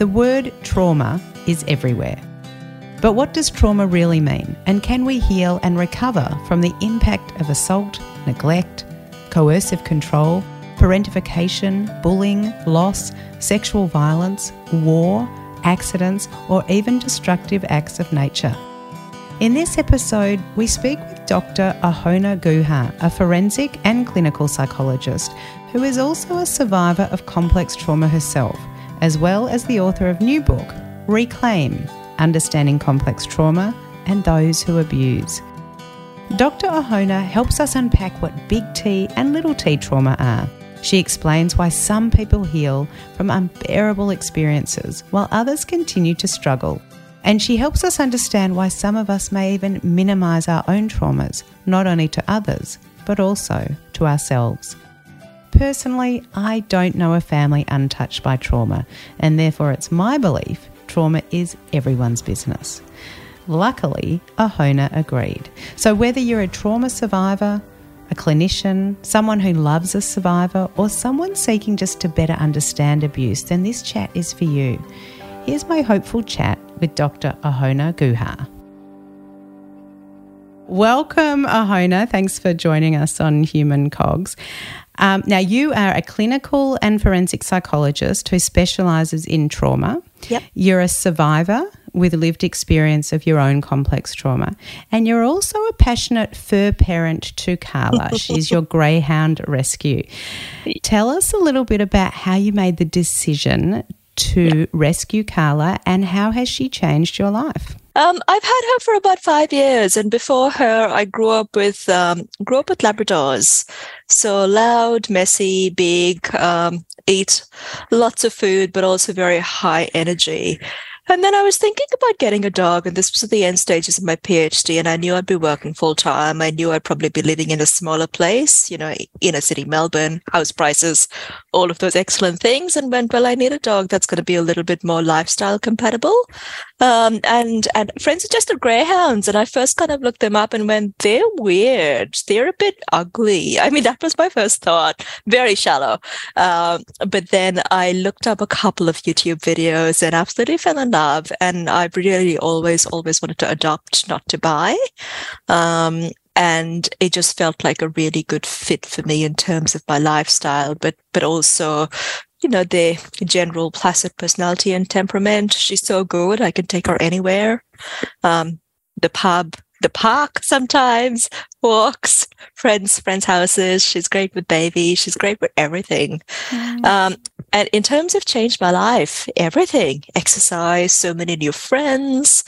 The word trauma is everywhere. But what does trauma really mean? And can we heal and recover from the impact of assault, neglect, coercive control, parentification, bullying, loss, sexual violence, war, accidents, or even destructive acts of nature? In this episode, we speak with Dr. Ahona Guha, a forensic and clinical psychologist who is also a survivor of complex trauma herself, as well as the author of new book, Reclaim Understanding Complex Trauma and Those Who Abuse. Dr. Ahona helps us unpack what big T and little t trauma are. She explains why some people heal from unbearable experiences while others continue to struggle. And she helps us understand why some of us may even minimize our own traumas, not only to others, but also to ourselves. Personally, I don't know a family untouched by trauma, and therefore it's my belief trauma is everyone's business. Luckily, Ahona agreed. So, whether you're a trauma survivor, a clinician, someone who loves a survivor, or someone seeking just to better understand abuse, then this chat is for you. Here's my hopeful chat with Dr. Ahona Guha. Welcome, Ahona. Thanks for joining us on Human Cogs. Um, now, you are a clinical and forensic psychologist who specialises in trauma. Yep. You're a survivor with lived experience of your own complex trauma. And you're also a passionate fur parent to Carla. She's your greyhound rescue. Tell us a little bit about how you made the decision to rescue Carla and how has she changed your life? Um, I've had her for about five years, and before her, I grew up with um, grew up with Labradors. So loud, messy, big, um, eat lots of food, but also very high energy. And then I was thinking about getting a dog, and this was at the end stages of my PhD, and I knew I'd be working full time. I knew I'd probably be living in a smaller place, you know, inner city Melbourne, house prices, all of those excellent things. And went, well, I need a dog that's going to be a little bit more lifestyle compatible. Um, and and friends suggested greyhounds, and I first kind of looked them up and went, they're weird. They're a bit ugly. I mean, that was my first thought, very shallow. Um, but then I looked up a couple of YouTube videos and absolutely fell in love love. And I've really always, always wanted to adopt, not to buy. Um, and it just felt like a really good fit for me in terms of my lifestyle, but but also you know the general placid personality and temperament she's so good i can take her anywhere um, the pub the park sometimes, walks, friends, friends' houses. She's great with baby. She's great with everything. Mm. Um, and in terms of changed my life, everything, exercise, so many new friends,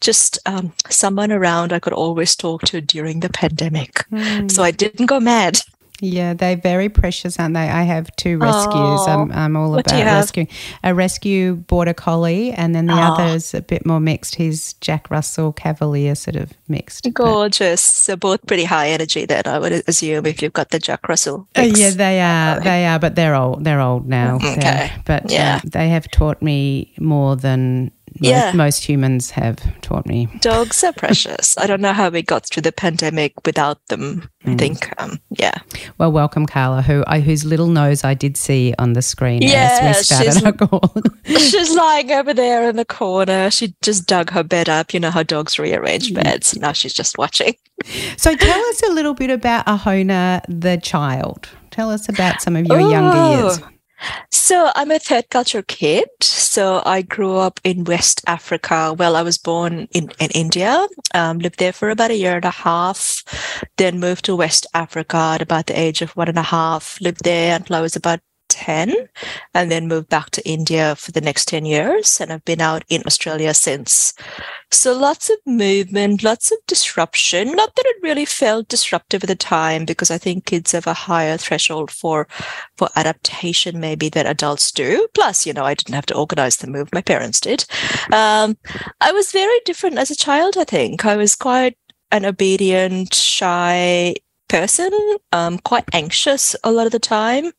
just um, someone around I could always talk to during the pandemic. Mm. So I didn't go mad. Yeah, they're very precious, aren't they? I have two rescues. Oh, I'm, I'm all about rescuing. A rescue border collie, and then the oh. other is a bit more mixed. He's Jack Russell Cavalier, sort of mixed. Gorgeous. So both pretty high energy. Then I would assume if you've got the Jack Russell. Uh, yeah, they are. They are, but they're old. They're old now. Okay. They're, but yeah, uh, they have taught me more than yeah. most humans have taught me. Dogs are precious. I don't know how we got through the pandemic without them. Mm. I think, um, yeah. Well, welcome, Carla, who I, whose little nose I did see on the screen yeah, as we started our call. she's lying over there in the corner. She just dug her bed up. You know how dogs rearrange beds. Now she's just watching. so tell us a little bit about Ahona, the child. Tell us about some of your oh. younger years. So I'm a third culture kid. So I grew up in West Africa. Well, I was born in, in India, um, lived there for about a year and a half, then moved to West Africa at about the age of one and a half, lived there until I was about 10 and then moved back to India for the next 10 years. And I've been out in Australia since. So lots of movement, lots of disruption. Not that it really felt disruptive at the time, because I think kids have a higher threshold for, for adaptation maybe than adults do. Plus, you know, I didn't have to organize the move. My parents did. Um, I was very different as a child, I think. I was quite an obedient, shy, person, um, quite anxious a lot of the time,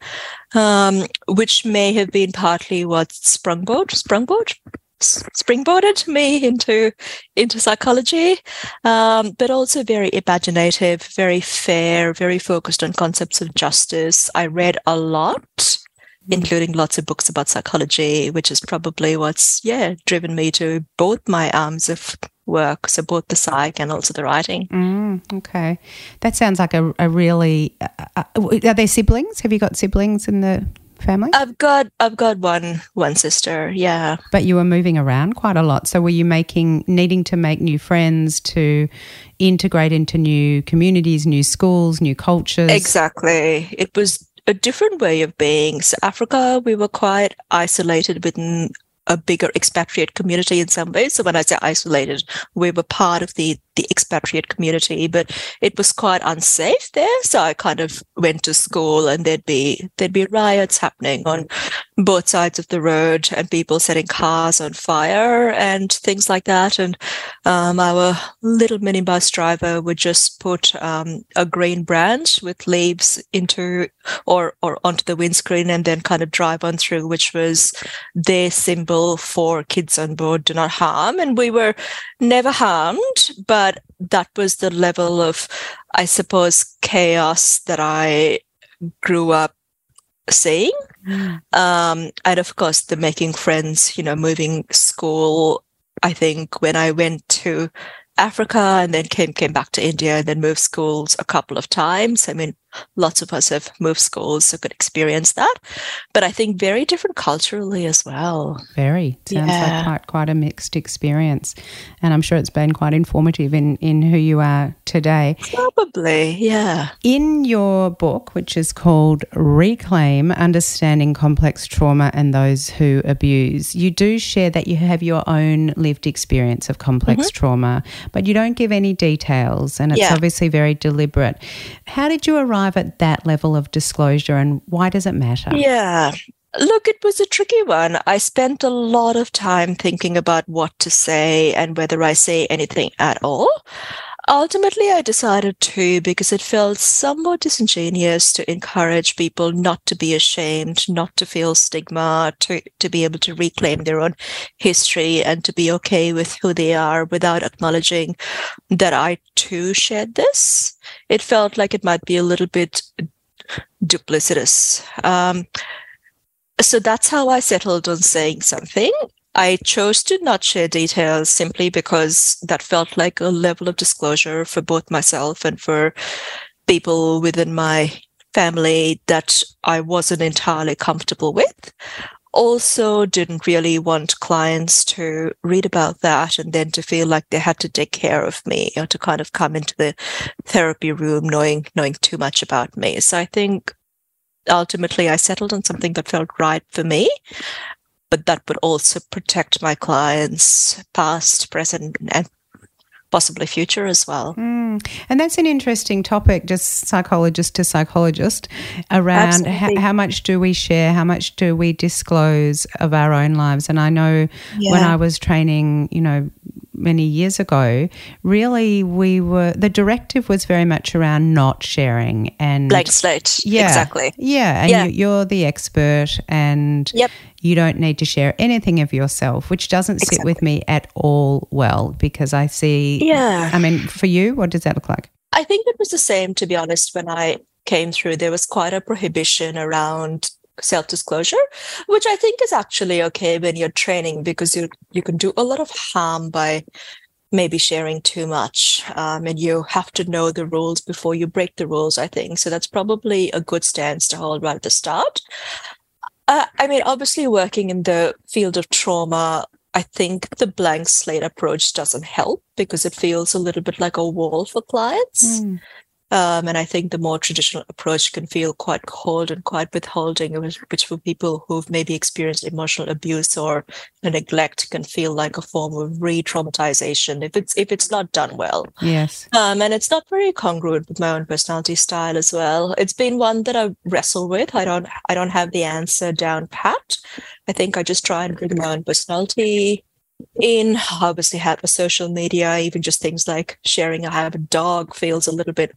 um, which may have been partly what sprungboard, sprungboard, springboarded me into into psychology, um, but also very imaginative, very fair, very focused on concepts of justice. I read a lot. Including lots of books about psychology, which is probably what's yeah driven me to both my arms of work, so both the psych and also the writing. Mm, okay, that sounds like a, a really. Uh, uh are there siblings? Have you got siblings in the family? I've got I've got one one sister, yeah. But you were moving around quite a lot. So were you making needing to make new friends to integrate into new communities, new schools, new cultures? Exactly. It was a different way of being. So Africa, we were quite isolated within a bigger expatriate community in some ways. So when I say isolated, we were part of the the expatriate community, but it was quite unsafe there. So I kind of went to school and there'd be there'd be riots happening on both sides of the road and people setting cars on fire and things like that. And um, our little minibus driver would just put um, a green branch with leaves into or or onto the windscreen and then kind of drive on through, which was their symbol for kids on board do not harm. And we were never harmed, but that was the level of, I suppose, chaos that I grew up seeing. Mm. Um, and of course, the making friends, you know, moving school. I think when I went to Africa and then came came back to India and then moved schools a couple of times. I mean, lots of us have moved schools, so could experience that. But I think very different culturally as well. Very. Sounds yeah. like quite quite a mixed experience. And I'm sure it's been quite informative in, in who you are today. Probably, yeah. In your book, which is called Reclaim Understanding Complex Trauma and Those Who Abuse, you do share that you have your own lived experience of complex mm-hmm. trauma, but you don't give any details and it's yeah. obviously very deliberate. How did you arrive? Arrive at that level of disclosure and why does it matter? Yeah. Look, it was a tricky one. I spent a lot of time thinking about what to say and whether I say anything at all. Ultimately, I decided to because it felt somewhat disingenuous to encourage people not to be ashamed, not to feel stigma, to, to be able to reclaim their own history and to be okay with who they are without acknowledging that I too shared this. It felt like it might be a little bit duplicitous. Um, so that's how I settled on saying something. I chose to not share details simply because that felt like a level of disclosure for both myself and for people within my family that I wasn't entirely comfortable with. Also, didn't really want clients to read about that and then to feel like they had to take care of me or to kind of come into the therapy room knowing knowing too much about me. So I think ultimately I settled on something that felt right for me but that would also protect my clients past, present, and possibly future as well. Mm. And that's an interesting topic, just psychologist to psychologist, around h- how much do we share, how much do we disclose of our own lives. And I know yeah. when I was training, you know, many years ago, really we were the directive was very much around not sharing and blank slate. Yeah, exactly. Yeah, and yeah. You, are the expert, and yep. you don't need to share anything of yourself, which doesn't exactly. sit with me at all well because I see. Yeah. I mean, for you, what does that look like? I think it was the same, to be honest, when I came through. There was quite a prohibition around self disclosure, which I think is actually okay when you're training because you you can do a lot of harm by maybe sharing too much um, and you have to know the rules before you break the rules i think. So that's probably a good stance to hold right at the start. Uh, i mean obviously working in the field of trauma i think the blank slate approach doesn't help because it feels a little bit like a wall for clients. Mm. Um, and I think the more traditional approach can feel quite cold and quite withholding, which for people who've maybe experienced emotional abuse or neglect can feel like a form of re-traumatization if it's if it's not done well. Yes. Um, and it's not very congruent with my own personality style as well. It's been one that I wrestle with. I don't I don't have the answer down pat. I think I just try and bring my own personality in obviously have a social media, even just things like sharing I have a dog feels a little bit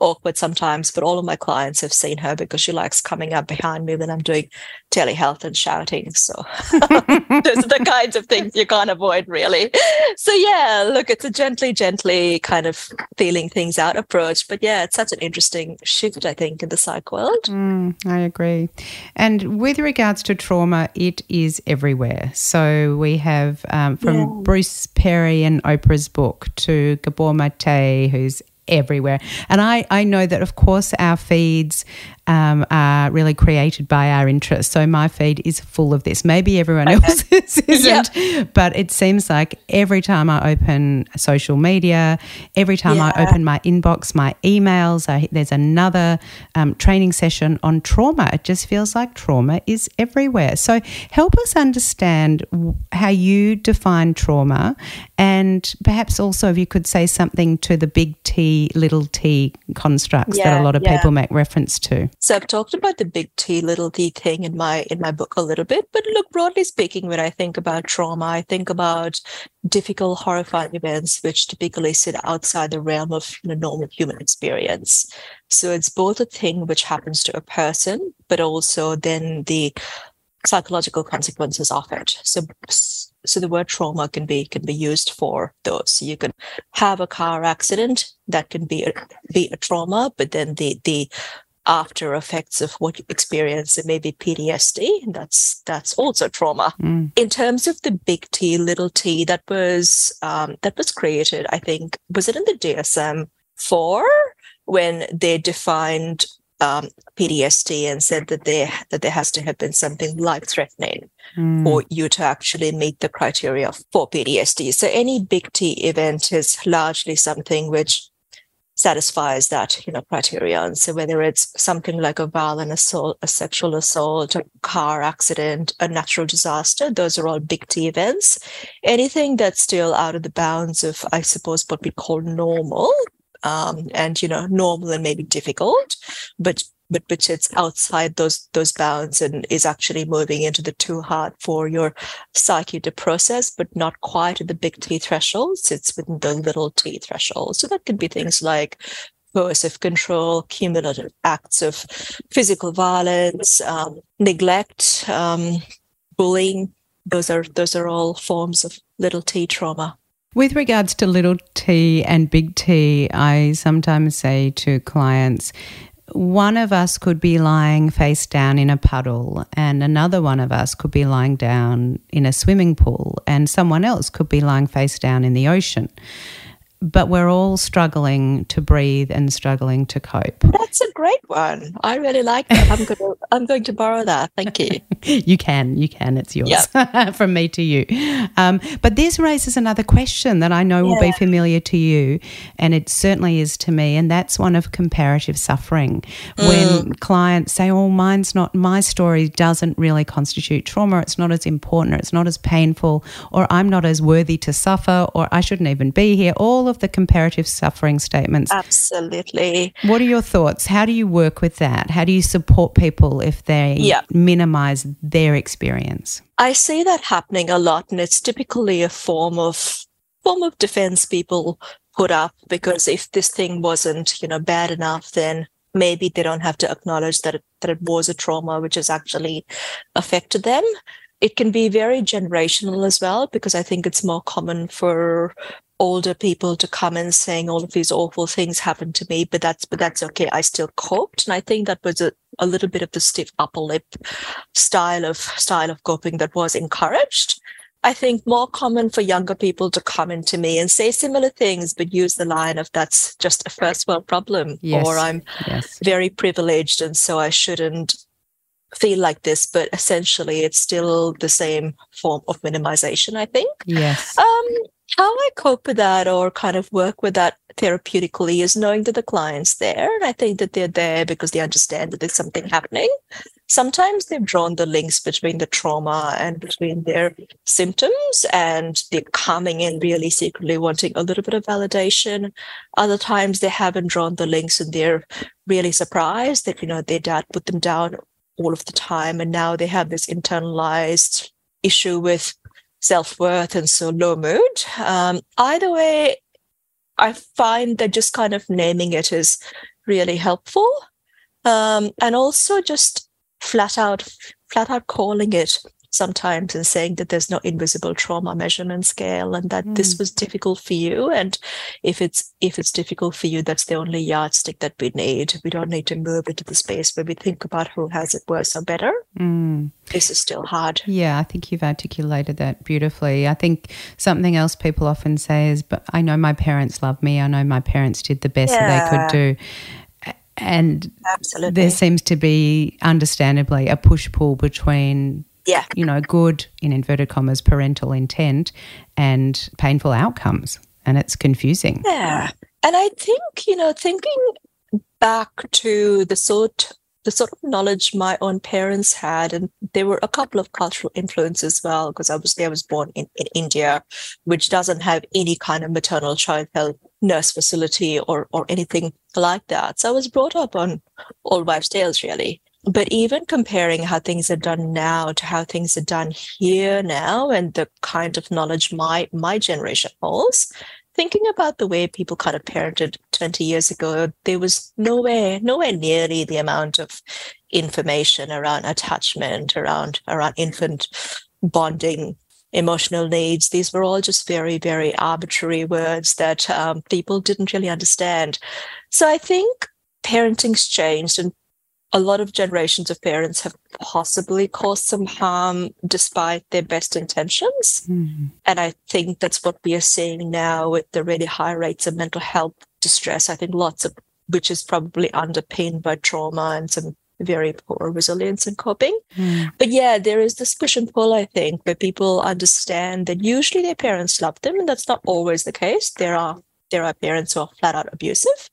awkward sometimes, but all of my clients have seen her because she likes coming up behind me when I'm doing telehealth and shouting. So those are the kinds of things you can't avoid really. So yeah, look, it's a gently, gently kind of feeling things out approach. But yeah, it's such an interesting shift, I think, in the psych world. Mm, I agree. And with regards to trauma, it is everywhere. So we have um, from yeah. Bruce Perry and Oprah's book to Gabor Mate, who's everywhere. And I, I know that, of course, our feeds um, are really created by our interests. So my feed is full of this. Maybe everyone okay. else's isn't, yep. but it seems like every time I open social media, every time yeah. I open my inbox, my emails, I, there's another um, training session on trauma. It just feels like trauma is everywhere. So help us understand how you define trauma, and perhaps also if you could say something to the big T, little T constructs yeah, that a lot of yeah. people make reference to. So I've talked about the big T, little t thing in my in my book a little bit, but look, broadly speaking, when I think about trauma, I think about difficult, horrifying events which typically sit outside the realm of you know, normal human experience. So it's both a thing which happens to a person, but also then the psychological consequences of it. So so the word trauma can be can be used for those. You can have a car accident that can be a, be a trauma, but then the the after effects of what you experience it may be PTSD. And that's that's also trauma. Mm. In terms of the big T, little T, that was um, that was created. I think was it in the DSM four when they defined um, PTSD and said that there that there has to have been something life threatening mm. for you to actually meet the criteria for PTSD. So any big T event is largely something which satisfies that you know criterion And so whether it's something like a violent assault a sexual assault a car accident a natural disaster those are all big t events. Anything that's still out of the bounds of i suppose what we call normal um, and you know normal and maybe difficult but but which it's outside those those bounds and is actually moving into the too hard for your psyche to process, but not quite at the big T thresholds. It's within the little T threshold. So that could be things like coercive control, cumulative acts of physical violence, um, neglect, um, bullying. Those are those are all forms of little T trauma. With regards to little t and big T, I sometimes say to clients, one of us could be lying face down in a puddle, and another one of us could be lying down in a swimming pool, and someone else could be lying face down in the ocean but we're all struggling to breathe and struggling to cope. That's a great one. I really like that. I'm going to, I'm going to borrow that. Thank you. you can, you can. It's yours yep. from me to you. Um, but this raises another question that I know will be familiar to you, and it certainly is to me, and that's one of comparative suffering. Mm. When clients say, "Oh, mine's not, my story doesn't really constitute trauma. It's not as important, or it's not as painful, or I'm not as worthy to suffer, or I shouldn't even be here." All of the comparative suffering statements. Absolutely. What are your thoughts? How do you work with that? How do you support people if they yeah. minimize their experience? I see that happening a lot, and it's typically a form of form of defense people put up because if this thing wasn't, you know, bad enough, then maybe they don't have to acknowledge that it, that it was a trauma which has actually affected them. It can be very generational as well because I think it's more common for older people to come and saying all of these awful things happened to me, but that's but that's okay. I still coped, and I think that was a, a little bit of the stiff upper lip style of style of coping that was encouraged. I think more common for younger people to come into me and say similar things, but use the line of that's just a first world problem, yes. or I'm yes. very privileged and so I shouldn't feel like this, but essentially it's still the same form of minimization, I think. Yes. Um, how I cope with that or kind of work with that therapeutically is knowing that the client's there. And I think that they're there because they understand that there's something happening. Sometimes they've drawn the links between the trauma and between their symptoms, and they're coming in really secretly wanting a little bit of validation. Other times they haven't drawn the links and they're really surprised that, you know, their dad put them down all of the time. And now they have this internalized issue with self worth and so low mood. Um, either way, I find that just kind of naming it is really helpful. Um, and also just flat out, flat out calling it sometimes and saying that there's no invisible trauma measurement scale and that mm. this was difficult for you and if it's if it's difficult for you that's the only yardstick that we need we don't need to move into the space where we think about who has it worse or better mm. this is still hard yeah i think you've articulated that beautifully i think something else people often say is but i know my parents love me i know my parents did the best yeah. that they could do and Absolutely. there seems to be understandably a push pull between yeah. you know, good, in inverted commas, parental intent and painful outcomes. And it's confusing. Yeah. And I think, you know, thinking back to the sort the sort of knowledge my own parents had, and there were a couple of cultural influences as well, because obviously I was born in, in India, which doesn't have any kind of maternal child health nurse facility or or anything like that. So I was brought up on old wives' tales, really but even comparing how things are done now to how things are done here now and the kind of knowledge my my generation holds thinking about the way people kind of parented 20 years ago there was nowhere nowhere nearly the amount of information around attachment around around infant bonding emotional needs. These were all just very very arbitrary words that um, people didn't really understand. So i think parenting's changed and a lot of generations of parents have possibly caused some harm despite their best intentions. Mm. And I think that's what we are seeing now with the really high rates of mental health distress. I think lots of which is probably underpinned by trauma and some very poor resilience and coping. Mm. But yeah, there is this push and pull, I think, where people understand that usually their parents love them, and that's not always the case. There are there are parents who are flat out abusive.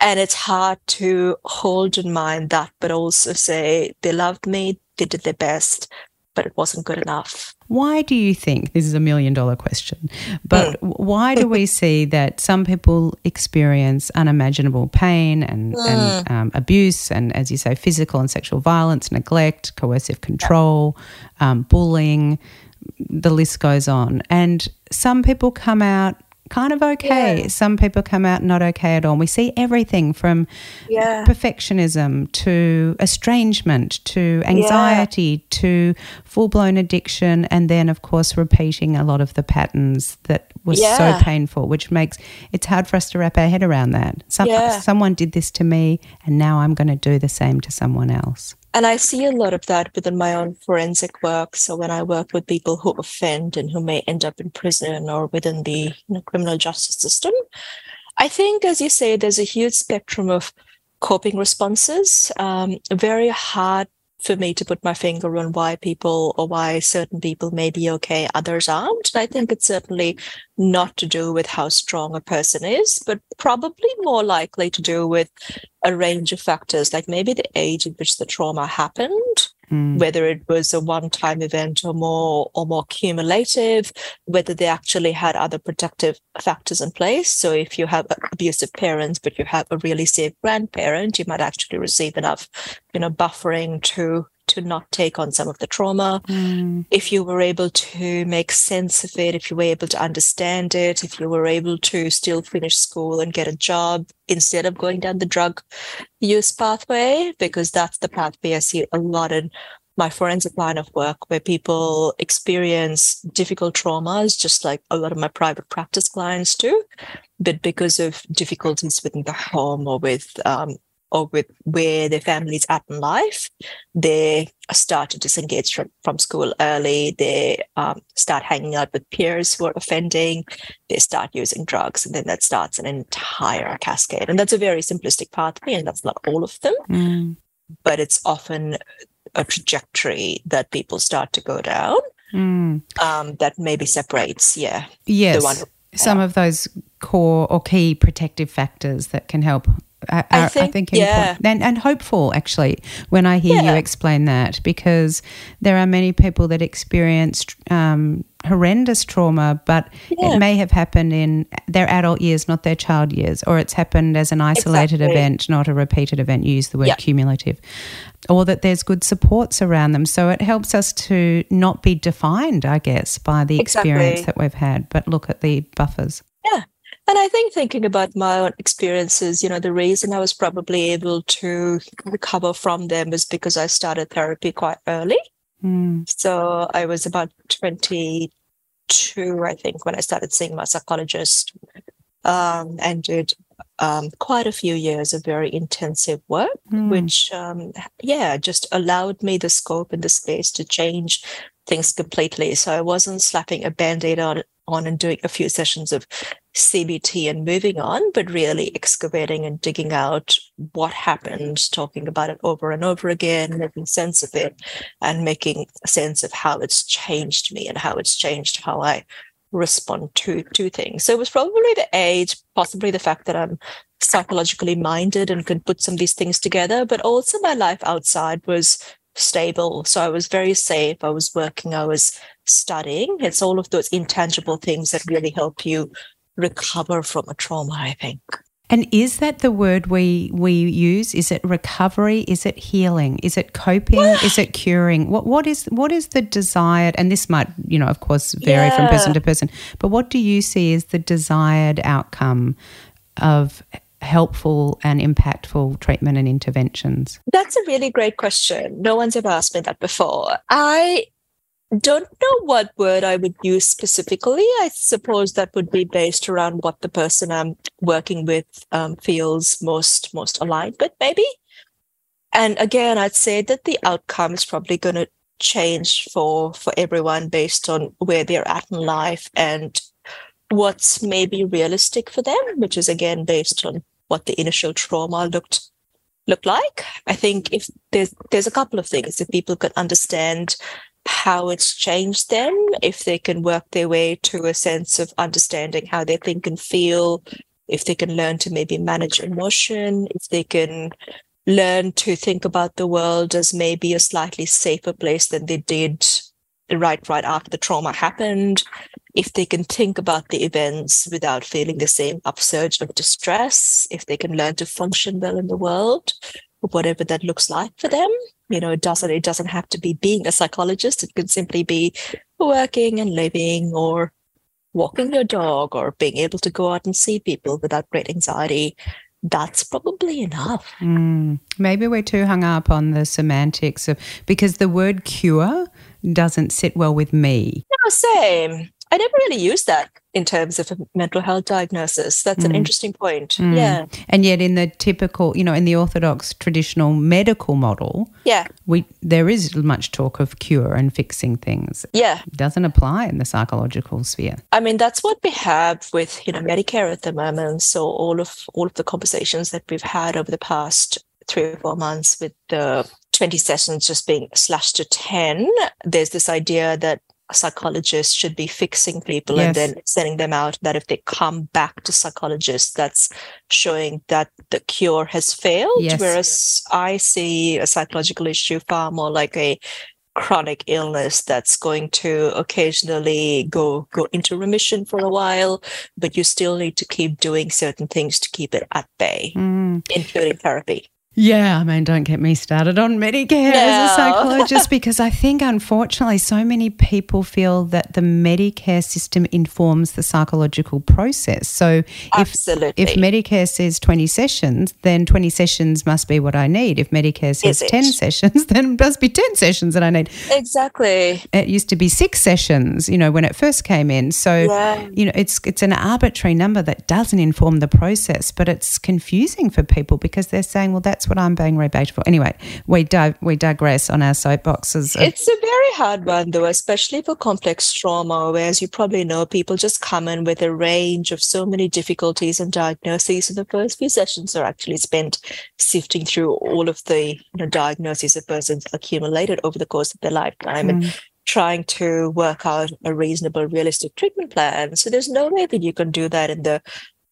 And it's hard to hold in mind that, but also say they loved me, they did their best, but it wasn't good enough. Why do you think this is a million dollar question? But mm. why do we see that some people experience unimaginable pain and, mm. and um, abuse, and as you say, physical and sexual violence, neglect, coercive control, um, bullying? The list goes on. And some people come out kind of okay. Yeah. Some people come out not okay at all. And we see everything from yeah. perfectionism to estrangement to anxiety yeah. to full blown addiction. And then, of course, repeating a lot of the patterns that was so painful, which makes it's hard for us to wrap our head around that. Some, someone did this to me, and now I'm going to do the same to someone else. And I see a lot of that within my own forensic work. So when I work with people who offend and who may end up in prison or within the you know, criminal justice system, I think, as you say, there's a huge spectrum of coping responses. Um, very hard for me to put my finger on why people or why certain people may be okay, others aren't. I think it's certainly not to do with how strong a person is, but probably more likely to do with a range of factors, like maybe the age in which the trauma happened, mm. whether it was a one-time event or more or more cumulative, whether they actually had other protective factors in place. So if you have abusive parents, but you have a really safe grandparent, you might actually receive enough, you know, buffering to to not take on some of the trauma. Mm. If you were able to make sense of it, if you were able to understand it, if you were able to still finish school and get a job instead of going down the drug use pathway, because that's the pathway I see a lot in my forensic line of work where people experience difficult traumas, just like a lot of my private practice clients do. But because of difficulties within the home or with um, or with where their family's at in life, they start to disengage from, from school early. They um, start hanging out with peers who are offending. They start using drugs, and then that starts an entire cascade. And that's a very simplistic pathway, and that's not all of them, mm. but it's often a trajectory that people start to go down. Mm. Um, that maybe separates, yeah, yes, some of those core or key protective factors that can help I, I, think, I think yeah. and, and hopeful actually when I hear yeah. you explain that because there are many people that experience um, horrendous trauma, but yeah. it may have happened in their adult years, not their child years, or it's happened as an isolated exactly. event, not a repeated event. You use the word cumulative, or that there's good supports around them. So it helps us to not be defined, I guess, by the exactly. experience that we've had, but look at the buffers. And I think thinking about my own experiences, you know, the reason I was probably able to recover from them is because I started therapy quite early. Mm. So I was about 22, I think, when I started seeing my psychologist um, and did um, quite a few years of very intensive work, mm. which, um, yeah, just allowed me the scope and the space to change things completely. So I wasn't slapping a band aid on on and doing a few sessions of CBT and moving on, but really excavating and digging out what happened, talking about it over and over again, making sense of it, and making sense of how it's changed me and how it's changed how I respond to to things. So it was probably the age, possibly the fact that I'm psychologically minded and can put some of these things together, but also my life outside was stable. So I was very safe. I was working. I was studying. It's all of those intangible things that really help you recover from a trauma, I think. And is that the word we we use? Is it recovery? Is it healing? Is it coping? is it curing? What what is what is the desired? And this might you know of course vary yeah. from person to person. But what do you see as the desired outcome of helpful and impactful treatment and interventions? That's a really great question. No one's ever asked me that before. I don't know what word I would use specifically. I suppose that would be based around what the person I'm working with um, feels most most aligned with, maybe. And again, I'd say that the outcome is probably going to change for for everyone based on where they're at in life and what's maybe realistic for them, which is again based on what the initial trauma looked looked like. I think if there's there's a couple of things if people could understand how it's changed them, if they can work their way to a sense of understanding how they think and feel, if they can learn to maybe manage emotion, if they can learn to think about the world as maybe a slightly safer place than they did right right after the trauma happened if they can think about the events without feeling the same upsurge of distress if they can learn to function well in the world whatever that looks like for them. You know it doesn't it doesn't have to be being a psychologist. It could simply be working and living or walking your dog or being able to go out and see people without great anxiety. That's probably enough. Mm, maybe we're too hung up on the semantics of because the word cure doesn't sit well with me. No same. I never really used that in terms of a mental health diagnosis. That's mm. an interesting point. Mm. Yeah. And yet in the typical, you know, in the orthodox traditional medical model, yeah. We there is much talk of cure and fixing things. Yeah. It doesn't apply in the psychological sphere. I mean, that's what we have with, you know, Medicare at the moment. So all of all of the conversations that we've had over the past three or four months with the 20 sessions just being slashed to 10, there's this idea that psychologists should be fixing people yes. and then sending them out that if they come back to psychologists that's showing that the cure has failed yes. whereas i see a psychological issue far more like a chronic illness that's going to occasionally go go into remission for a while but you still need to keep doing certain things to keep it at bay mm. including therapy yeah, I mean, don't get me started on Medicare no. as a psychologist because I think, unfortunately, so many people feel that the Medicare system informs the psychological process. So, if, if Medicare says 20 sessions, then 20 sessions must be what I need. If Medicare says 10 sessions, then it must be 10 sessions that I need. Exactly. It used to be six sessions, you know, when it first came in. So, yeah. you know, it's, it's an arbitrary number that doesn't inform the process, but it's confusing for people because they're saying, well, that's what I'm being rebated for. Anyway, we di- we digress on our soapboxes. It's a very hard one, though, especially for complex trauma, where, as you probably know, people just come in with a range of so many difficulties and diagnoses. And the first few sessions are actually spent sifting through all of the you know, diagnoses a person's accumulated over the course of their lifetime. Mm. And trying to work out a reasonable, realistic treatment plan. So there's no way that you can do that in the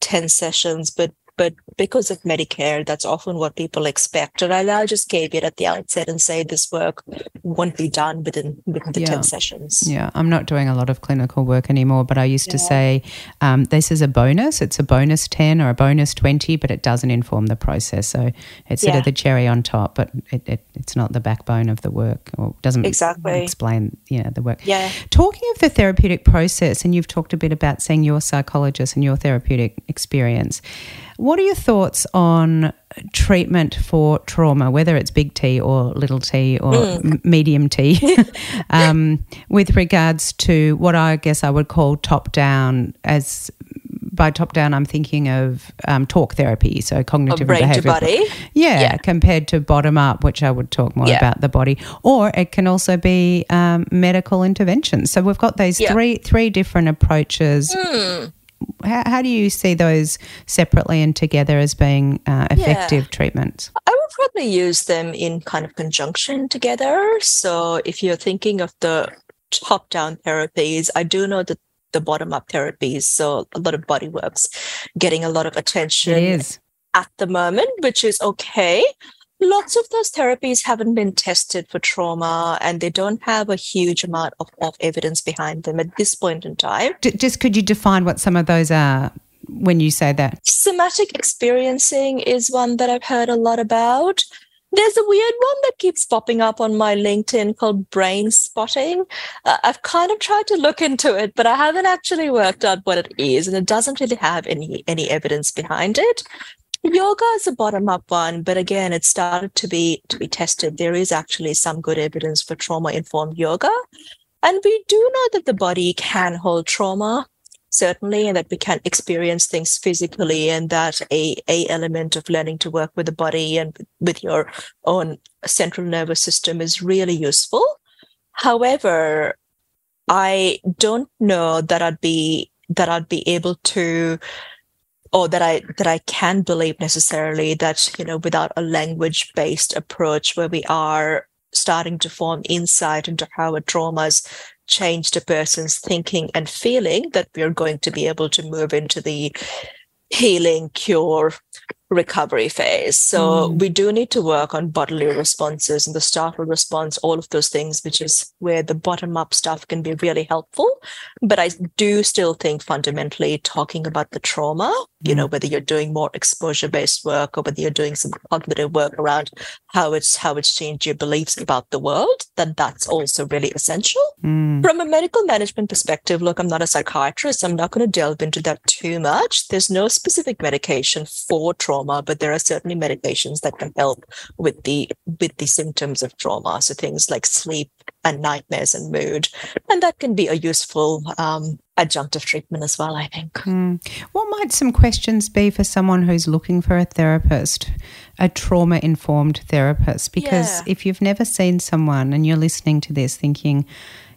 10 sessions, but but because of Medicare, that's often what people expect. And I'll just caveat at the outset and say this work won't be done within within the Yeah. 10 sessions. Yeah, I'm not doing a lot of clinical work anymore, but I used to say um, this is a bonus. It's a bonus 10 or a bonus 20, but it doesn't inform the process. So it's sort of the cherry on top, but it, it, it's not the backbone of the work or doesn't Exactly. explain you know, the work. Yeah. Talking of the therapeutic process, and you've talked a bit about seeing your psychologist and your therapeutic experience. What are your thoughts on treatment for trauma, whether it's big T or little t or m- medium T, um, with regards to what I guess I would call top down as by top down, I'm thinking of um, talk therapy, so cognitive brain to behavioral. body? Yeah, Yeah. compared to bottom up, which I would talk more Yeah. about the body, or it can also be um, medical interventions. So we've got these Yeah. three three different approaches. How, how do you see those separately and together as being uh, effective treatments? I would probably use them in kind of conjunction together. So if you're thinking of the top down therapies, I do know that the bottom up therapies, so a lot of body works, getting a lot of attention at the moment, which is okay. Lots of those therapies haven't been tested for trauma and they don't have a huge amount of, of evidence behind them at this point in time. D- just could you define what some of those are when you say that? Somatic experiencing is one that I've heard a lot about. There's a weird one that keeps popping up on my LinkedIn called brain spotting. Uh, I've kind of tried to look into it, but I haven't actually worked out what it is, and it doesn't really have any any evidence behind it. Yoga is a bottom up one, but again, it started to be to be tested. There is actually some good evidence for trauma informed yoga, and we do know that the body can hold trauma certainly and that we can experience things physically and that a, a element of learning to work with the body and with your own central nervous system is really useful however i don't know that i'd be that i'd be able to or that i that i can believe necessarily that you know without a language based approach where we are starting to form insight into how a trauma's changed a person's thinking and feeling that we're going to be able to move into the healing cure recovery phase so Mm. we do need to work on bodily responses and the startle response all of those things which is where the bottom up stuff can be really helpful but i do still think fundamentally talking about the trauma you know whether you're doing more exposure based work or whether you're doing some cognitive work around how it's how it's changed your beliefs about the world then that's also really essential Mm. from a medical management perspective, look, I'm not a psychiatrist. I'm not going to delve into that too much. There's no specific medication for trauma, but there are certainly medications that can help with the with the symptoms of trauma. So things like sleep and nightmares and mood, and that can be a useful um, adjunctive treatment as well. I think. Mm. What might some questions be for someone who's looking for a therapist, a trauma informed therapist? Because Yeah. if you've never seen someone and you're listening to this thinking,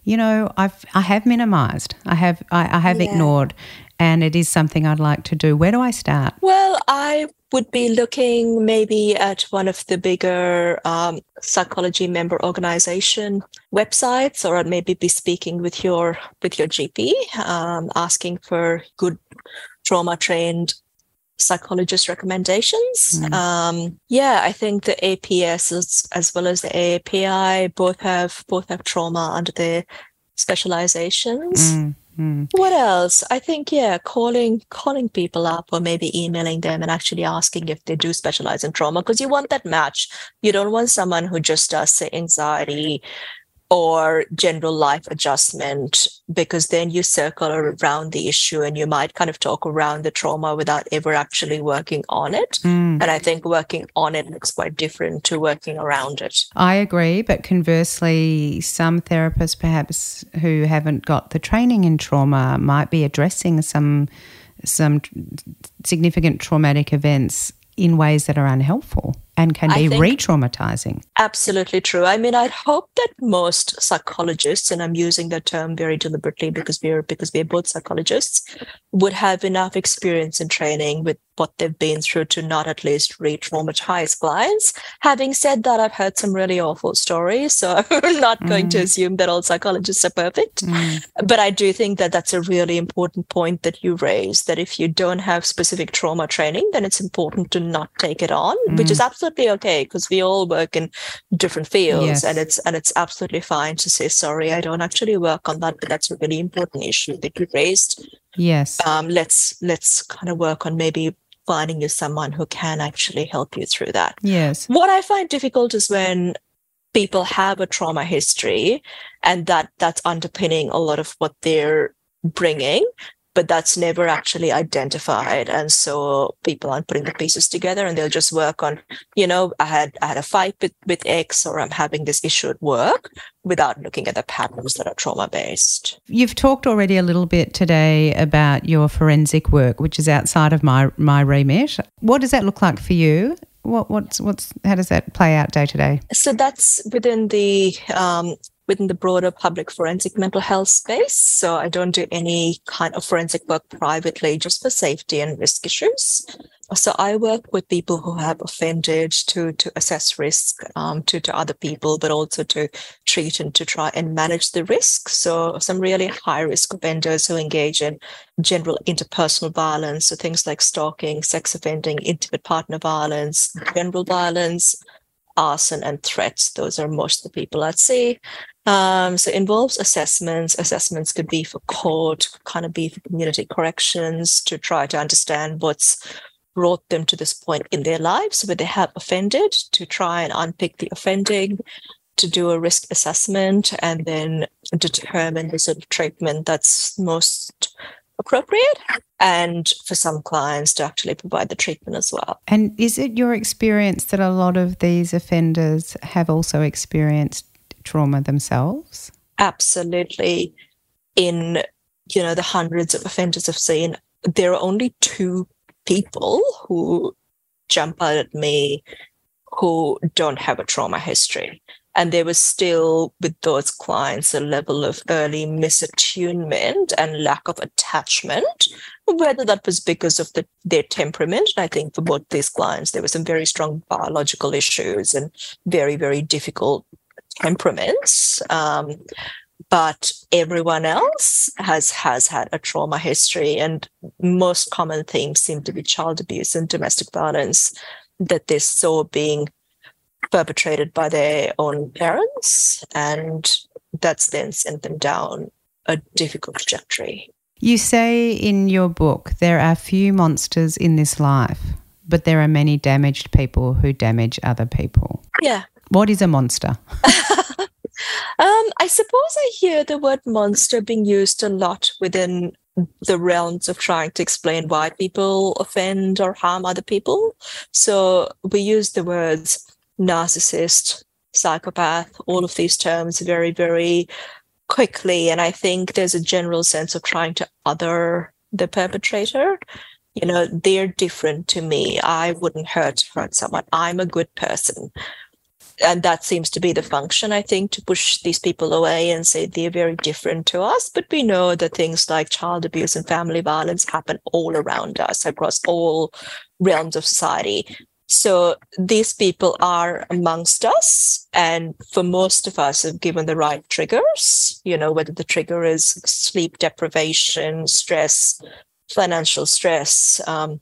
you know, I've I have minimized, I have I, I have Yeah. ignored, and it is something I'd like to do. Where do I start? Well, I would be looking maybe at one of the bigger um, psychology member organization websites, or maybe be speaking with your with your GP, um, asking for good trauma trained psychologist recommendations. Mm. Um, yeah, I think the APS as, as well as the AAPI both have both have trauma under their specializations. Mm, mm. What else? I think yeah, calling calling people up or maybe emailing them and actually asking if they do specialize in trauma because you want that match. You don't want someone who just does say anxiety or general life adjustment because then you circle around the issue and you might kind of talk around the trauma without ever actually working on it. Mm. And I think working on it looks quite different to working around it. I agree, but conversely, some therapists perhaps who haven't got the training in trauma might be addressing some some significant traumatic events in ways that are unhelpful. And can be re traumatizing. Absolutely true. I mean, I'd hope that most psychologists, and I'm using that term very deliberately because we're because we're both psychologists, would have enough experience and training with what they've been through to not at least re-traumatize clients. Having said that, I've heard some really awful stories, so I'm not mm. going to mm. assume that all psychologists are perfect. Mm. But I do think that that's a really important point that you raise. That if you don't have specific trauma training, then it's important to not take it on, mm. which is absolutely absolutely okay? Because we all work in different fields yes. and it's and it's absolutely fine to say sorry i don't actually work on that but that's a really important issue that you raised. Yes. Um, let's let's kind of work on maybe finding you someone who can actually help you through that. Yes. What i find difficult is when people have a trauma history and that that's underpinning a lot of what they're bringing but that's never actually identified. And so people aren't putting the pieces together and they'll just work on you know i had i had a fight with, with x or i'm having this issue at work without looking at the patterns that are trauma based you've talked already a little bit today about your forensic work which is outside of my my remit. What does that look like for you? What what's what's how does that play out day to day? So that's within the um, within the broader public forensic mental health space. So I don't do any kind of forensic work privately, just for safety and risk issues. So I work with people who have offended to to assess risk um, to to other people, but also to treat and to try and manage the risk. So some really high risk offenders who engage in general interpersonal violence, so things like stalking, sex offending, intimate partner violence, general violence, arson, and threats. Those are most of the people I'd see. Um, so involves assessments. Assessments could be for court, kind of be for community corrections to try to understand what's brought them to this point in their lives where they have offended, to try and unpick the offending, to do a risk assessment, and then determine the sort of treatment that's most appropriate and for some clients to actually provide the treatment as well. And is it your experience that a lot of these offenders have also experienced trauma themselves? Absolutely. In you know the hundreds of offenders I've seen, there are only two people who jump out at me who don't have a trauma history. And there was still, with those clients, a level of early misattunement and lack of attachment, whether that was because of the, their temperament. And I think for both these clients, there were some very strong biological issues and very, very difficult temperaments. Um, but everyone else has has had a trauma history and most common themes seem to be child abuse and domestic violence that they saw being perpetrated by their own parents and that's then sent them down a difficult trajectory you say in your book there are few monsters in this life but there are many damaged people who damage other people yeah what is a monster? um, I suppose I hear the word monster being used a lot within the realms of trying to explain why people offend or harm other people. So we use the words narcissist, psychopath, all of these terms very, very quickly. And I think there's a general sense of trying to other the perpetrator. You know, they're different to me. I wouldn't hurt hurt someone. I'm a good person and that seems to be the function, I think, to push these people away and say they're very different to us. But we know that things like child abuse and family violence happen all around us across all realms of society. So these people are amongst us. And for most of us, if given the right triggers, you know, whether the trigger is sleep deprivation, stress, financial stress, um,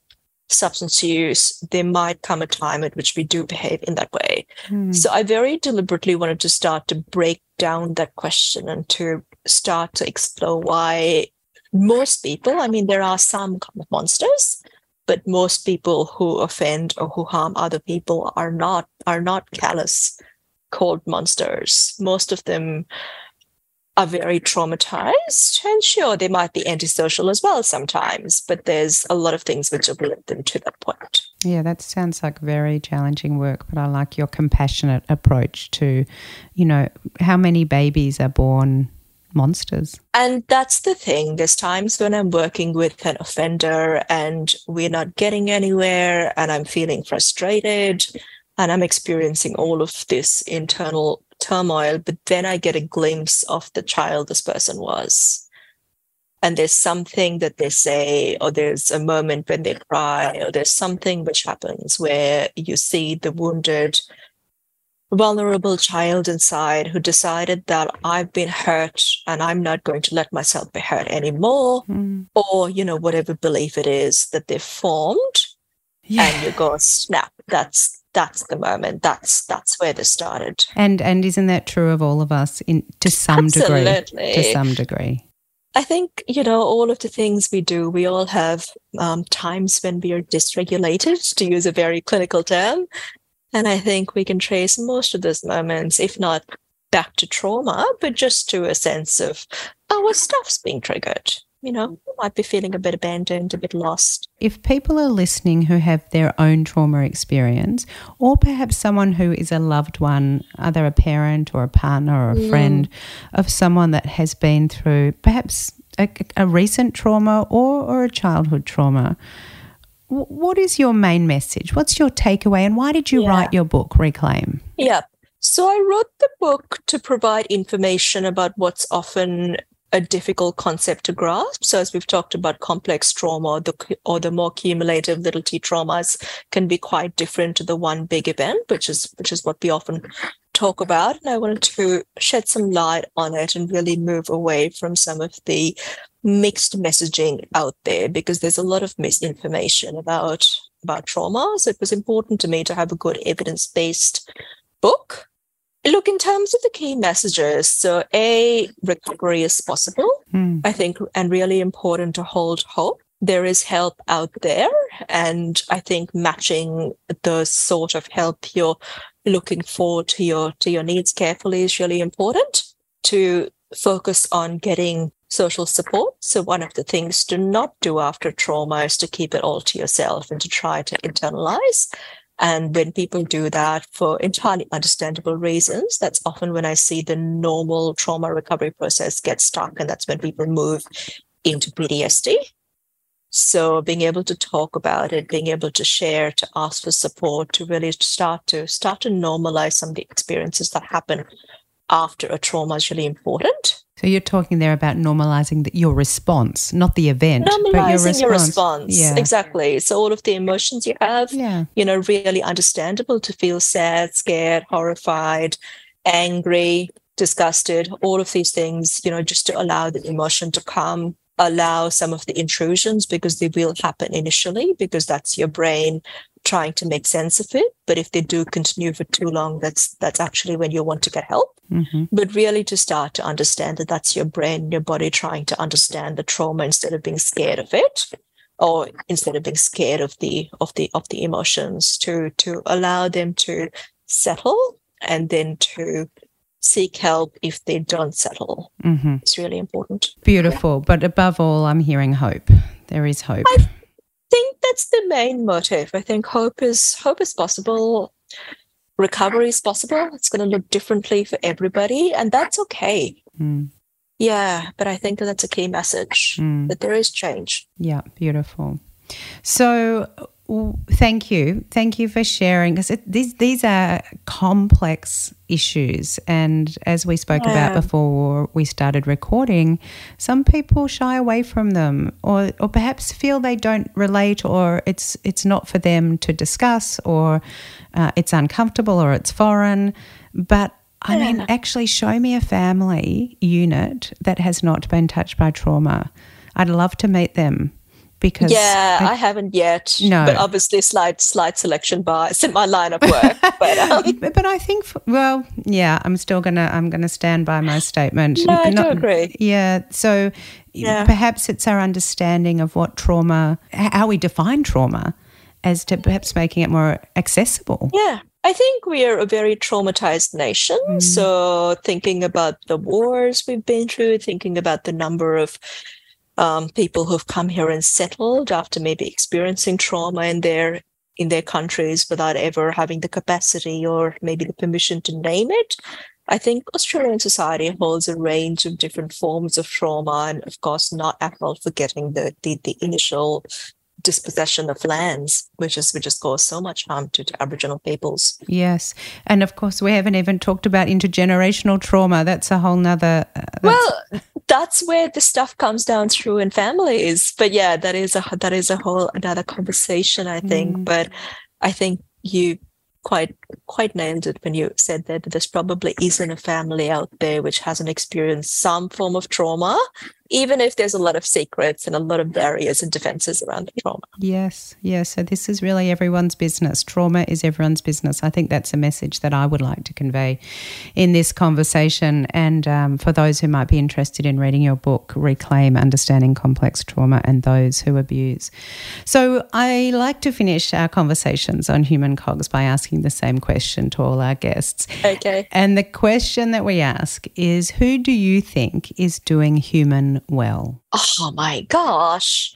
substance use, there might come a time at which we do behave in that way. Mm. So I very deliberately wanted to start to break down that question and to start to explore why most people, I mean, there are some kind of monsters, but most people who offend or who harm other people are not are not callous, cold monsters. Most of them are very traumatized. And sure, they might be antisocial as well sometimes, but there's a lot of things which have led them to that point. Yeah, that sounds like very challenging work, but I like your compassionate approach to, you know, how many babies are born monsters. And that's the thing. There's times when I'm working with an offender and we're not getting anywhere and I'm feeling frustrated and I'm experiencing all of this internal turmoil, but then I get a glimpse of the child this person was. And there's something that they say, or there's a moment when they cry, or there's something which happens where you see the wounded, vulnerable child inside who decided that I've been hurt and I'm not going to let myself be hurt anymore, mm. or, you know, whatever belief it is that they've formed. Yeah. And you go, snap, that's that's the moment. That's that's where this started. And and isn't that true of all of us in to some Absolutely. degree? To some degree. I think you know all of the things we do. We all have um, times when we are dysregulated, to use a very clinical term, and I think we can trace most of those moments, if not back to trauma, but just to a sense of, our stuff's being triggered. You know, might be feeling a bit abandoned, a bit lost. If people are listening who have their own trauma experience, or perhaps someone who is a loved one, either a parent or a partner or a mm. friend of someone that has been through perhaps a, a recent trauma or, or a childhood trauma, what is your main message? What's your takeaway? And why did you yeah. write your book, Reclaim? Yeah. So I wrote the book to provide information about what's often a difficult concept to grasp. So as we've talked about complex trauma or the, or the more cumulative little t traumas can be quite different to the one big event, which is which is what we often talk about. And I wanted to shed some light on it and really move away from some of the mixed messaging out there because there's a lot of misinformation about about trauma. So it was important to me to have a good evidence-based book Look, in terms of the key messages, so A, recovery is possible, mm. I think, and really important to hold hope. There is help out there. And I think matching the sort of help you're looking for to your to your needs carefully is really important to focus on getting social support. So one of the things to not do after trauma is to keep it all to yourself and to try to internalize. And when people do that for entirely understandable reasons, that's often when I see the normal trauma recovery process get stuck. And that's when people move into PTSD. So being able to talk about it, being able to share, to ask for support, to really start to start to normalize some of the experiences that happen after a trauma is really important. So you're talking there about normalizing the, your response, not the event, normalizing but your response. Your response. Yeah. Exactly. So all of the emotions you have, yeah. you know, really understandable to feel sad, scared, horrified, angry, disgusted, all of these things, you know, just to allow the emotion to come, allow some of the intrusions because they will happen initially because that's your brain trying to make sense of it but if they do continue for too long that's that's actually when you want to get help mm-hmm. but really to start to understand that that's your brain your body trying to understand the trauma instead of being scared of it or instead of being scared of the of the of the emotions to to allow them to settle and then to seek help if they don't settle mm-hmm. it's really important beautiful yeah. but above all i'm hearing hope there is hope I, think that's the main motive. I think hope is hope is possible. Recovery is possible. It's going to look differently for everybody, and that's okay. Mm. Yeah, but I think that that's a key message mm. that there is change. Yeah, beautiful. So, thank you, thank you for sharing because these these are complex issues, and as we spoke yeah. about before we started recording, some people shy away from them, or or perhaps feel they don't relate, or it's it's not for them to discuss, or uh, it's uncomfortable, or it's foreign, but. I mean, actually, show me a family unit that has not been touched by trauma. I'd love to meet them because yeah, I, I, haven't yet. No, but obviously, slide slide selection bias in my line of work. but um, but I think well, yeah, I'm still gonna I'm gonna stand by my statement. No, I do agree. Yeah, so yeah. perhaps it's our understanding of what trauma, how we define trauma, as to perhaps making it more accessible. Yeah. I think we are a very traumatized nation. Mm. So, thinking about the wars we've been through, thinking about the number of um, people who've come here and settled after maybe experiencing trauma in their in their countries without ever having the capacity or maybe the permission to name it. I think Australian society holds a range of different forms of trauma, and of course, not at all forgetting the the, the initial dispossession of lands, which is which has caused so much harm to, to Aboriginal peoples. Yes, and of course we haven't even talked about intergenerational trauma. That's a whole nother. Uh, well, that's where the stuff comes down through in families. But yeah, that is a that is a whole another conversation, I think. Mm. But I think you quite quite it when you said that there's probably isn't a family out there which hasn't experienced some form of trauma even if there's a lot of secrets and a lot of barriers and defenses around the trauma. Yes, yes. So this is really everyone's business. Trauma is everyone's business. I think that's a message that I would like to convey in this conversation. And um, for those who might be interested in reading your book, Reclaim Understanding Complex Trauma and Those Who Abuse. So I like to finish our conversations on human cogs by asking the same question to all our guests. Okay. And the question that we ask is who do you think is doing human well? Oh my gosh.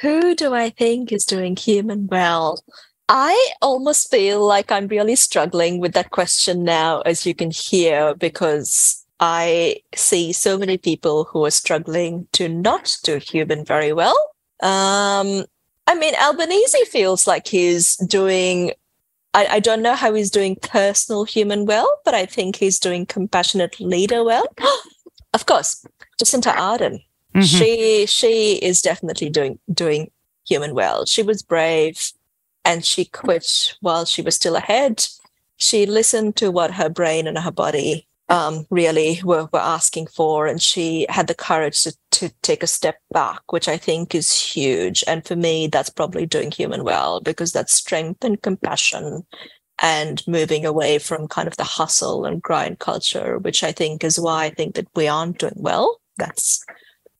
Who do I think is doing human well? I almost feel like I'm really struggling with that question now, as you can hear, because I see so many people who are struggling to not do human very well. Um, I mean, Albanese feels like he's doing, I, I, don't know how he's doing personal human well, but I think he's doing compassionate leader well. of course, Jacinda Ardern. Mm-hmm. She she is definitely doing doing human well. She was brave and she quit while she was still ahead. She listened to what her brain and her body um, really were, were asking for, and she had the courage to, to take a step back, which I think is huge. And for me, that's probably doing human well because that's strength and compassion and moving away from kind of the hustle and grind culture, which I think is why I think that we aren't doing well. That's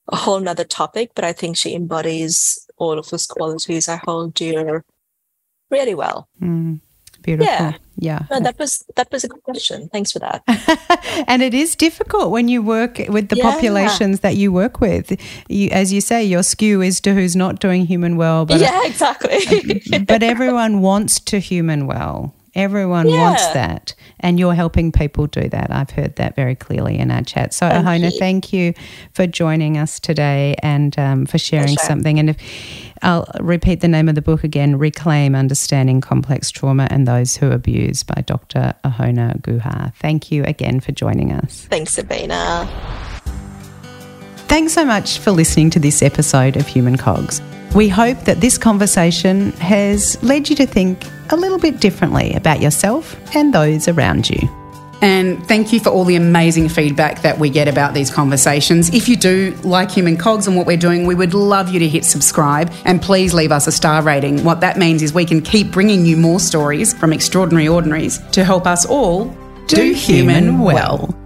a whole nother topic, but I think she embodies all of those qualities I hold dear really well. Mm, beautiful. Yeah. Yeah. No, that was that was a good question. Thanks for that. and it is difficult when you work with the yeah. populations that you work with. You, as you say, your skew is to who's not doing human well. But yeah, exactly. but everyone wants to human well. Everyone yeah. wants that. And you're helping people do that. I've heard that very clearly in our chat. So, thank Ahona, you. thank you for joining us today and um, for sharing something. And if I'll repeat the name of the book again Reclaim Understanding Complex Trauma and Those Who Abuse by Dr. Ahona Guha. Thank you again for joining us. Thanks, Sabina. Thanks so much for listening to this episode of Human Cogs. We hope that this conversation has led you to think a little bit differently about yourself and those around you. And thank you for all the amazing feedback that we get about these conversations. If you do like Human Cogs and what we're doing, we would love you to hit subscribe and please leave us a star rating. What that means is we can keep bringing you more stories from extraordinary ordinaries to help us all do, do human well. well.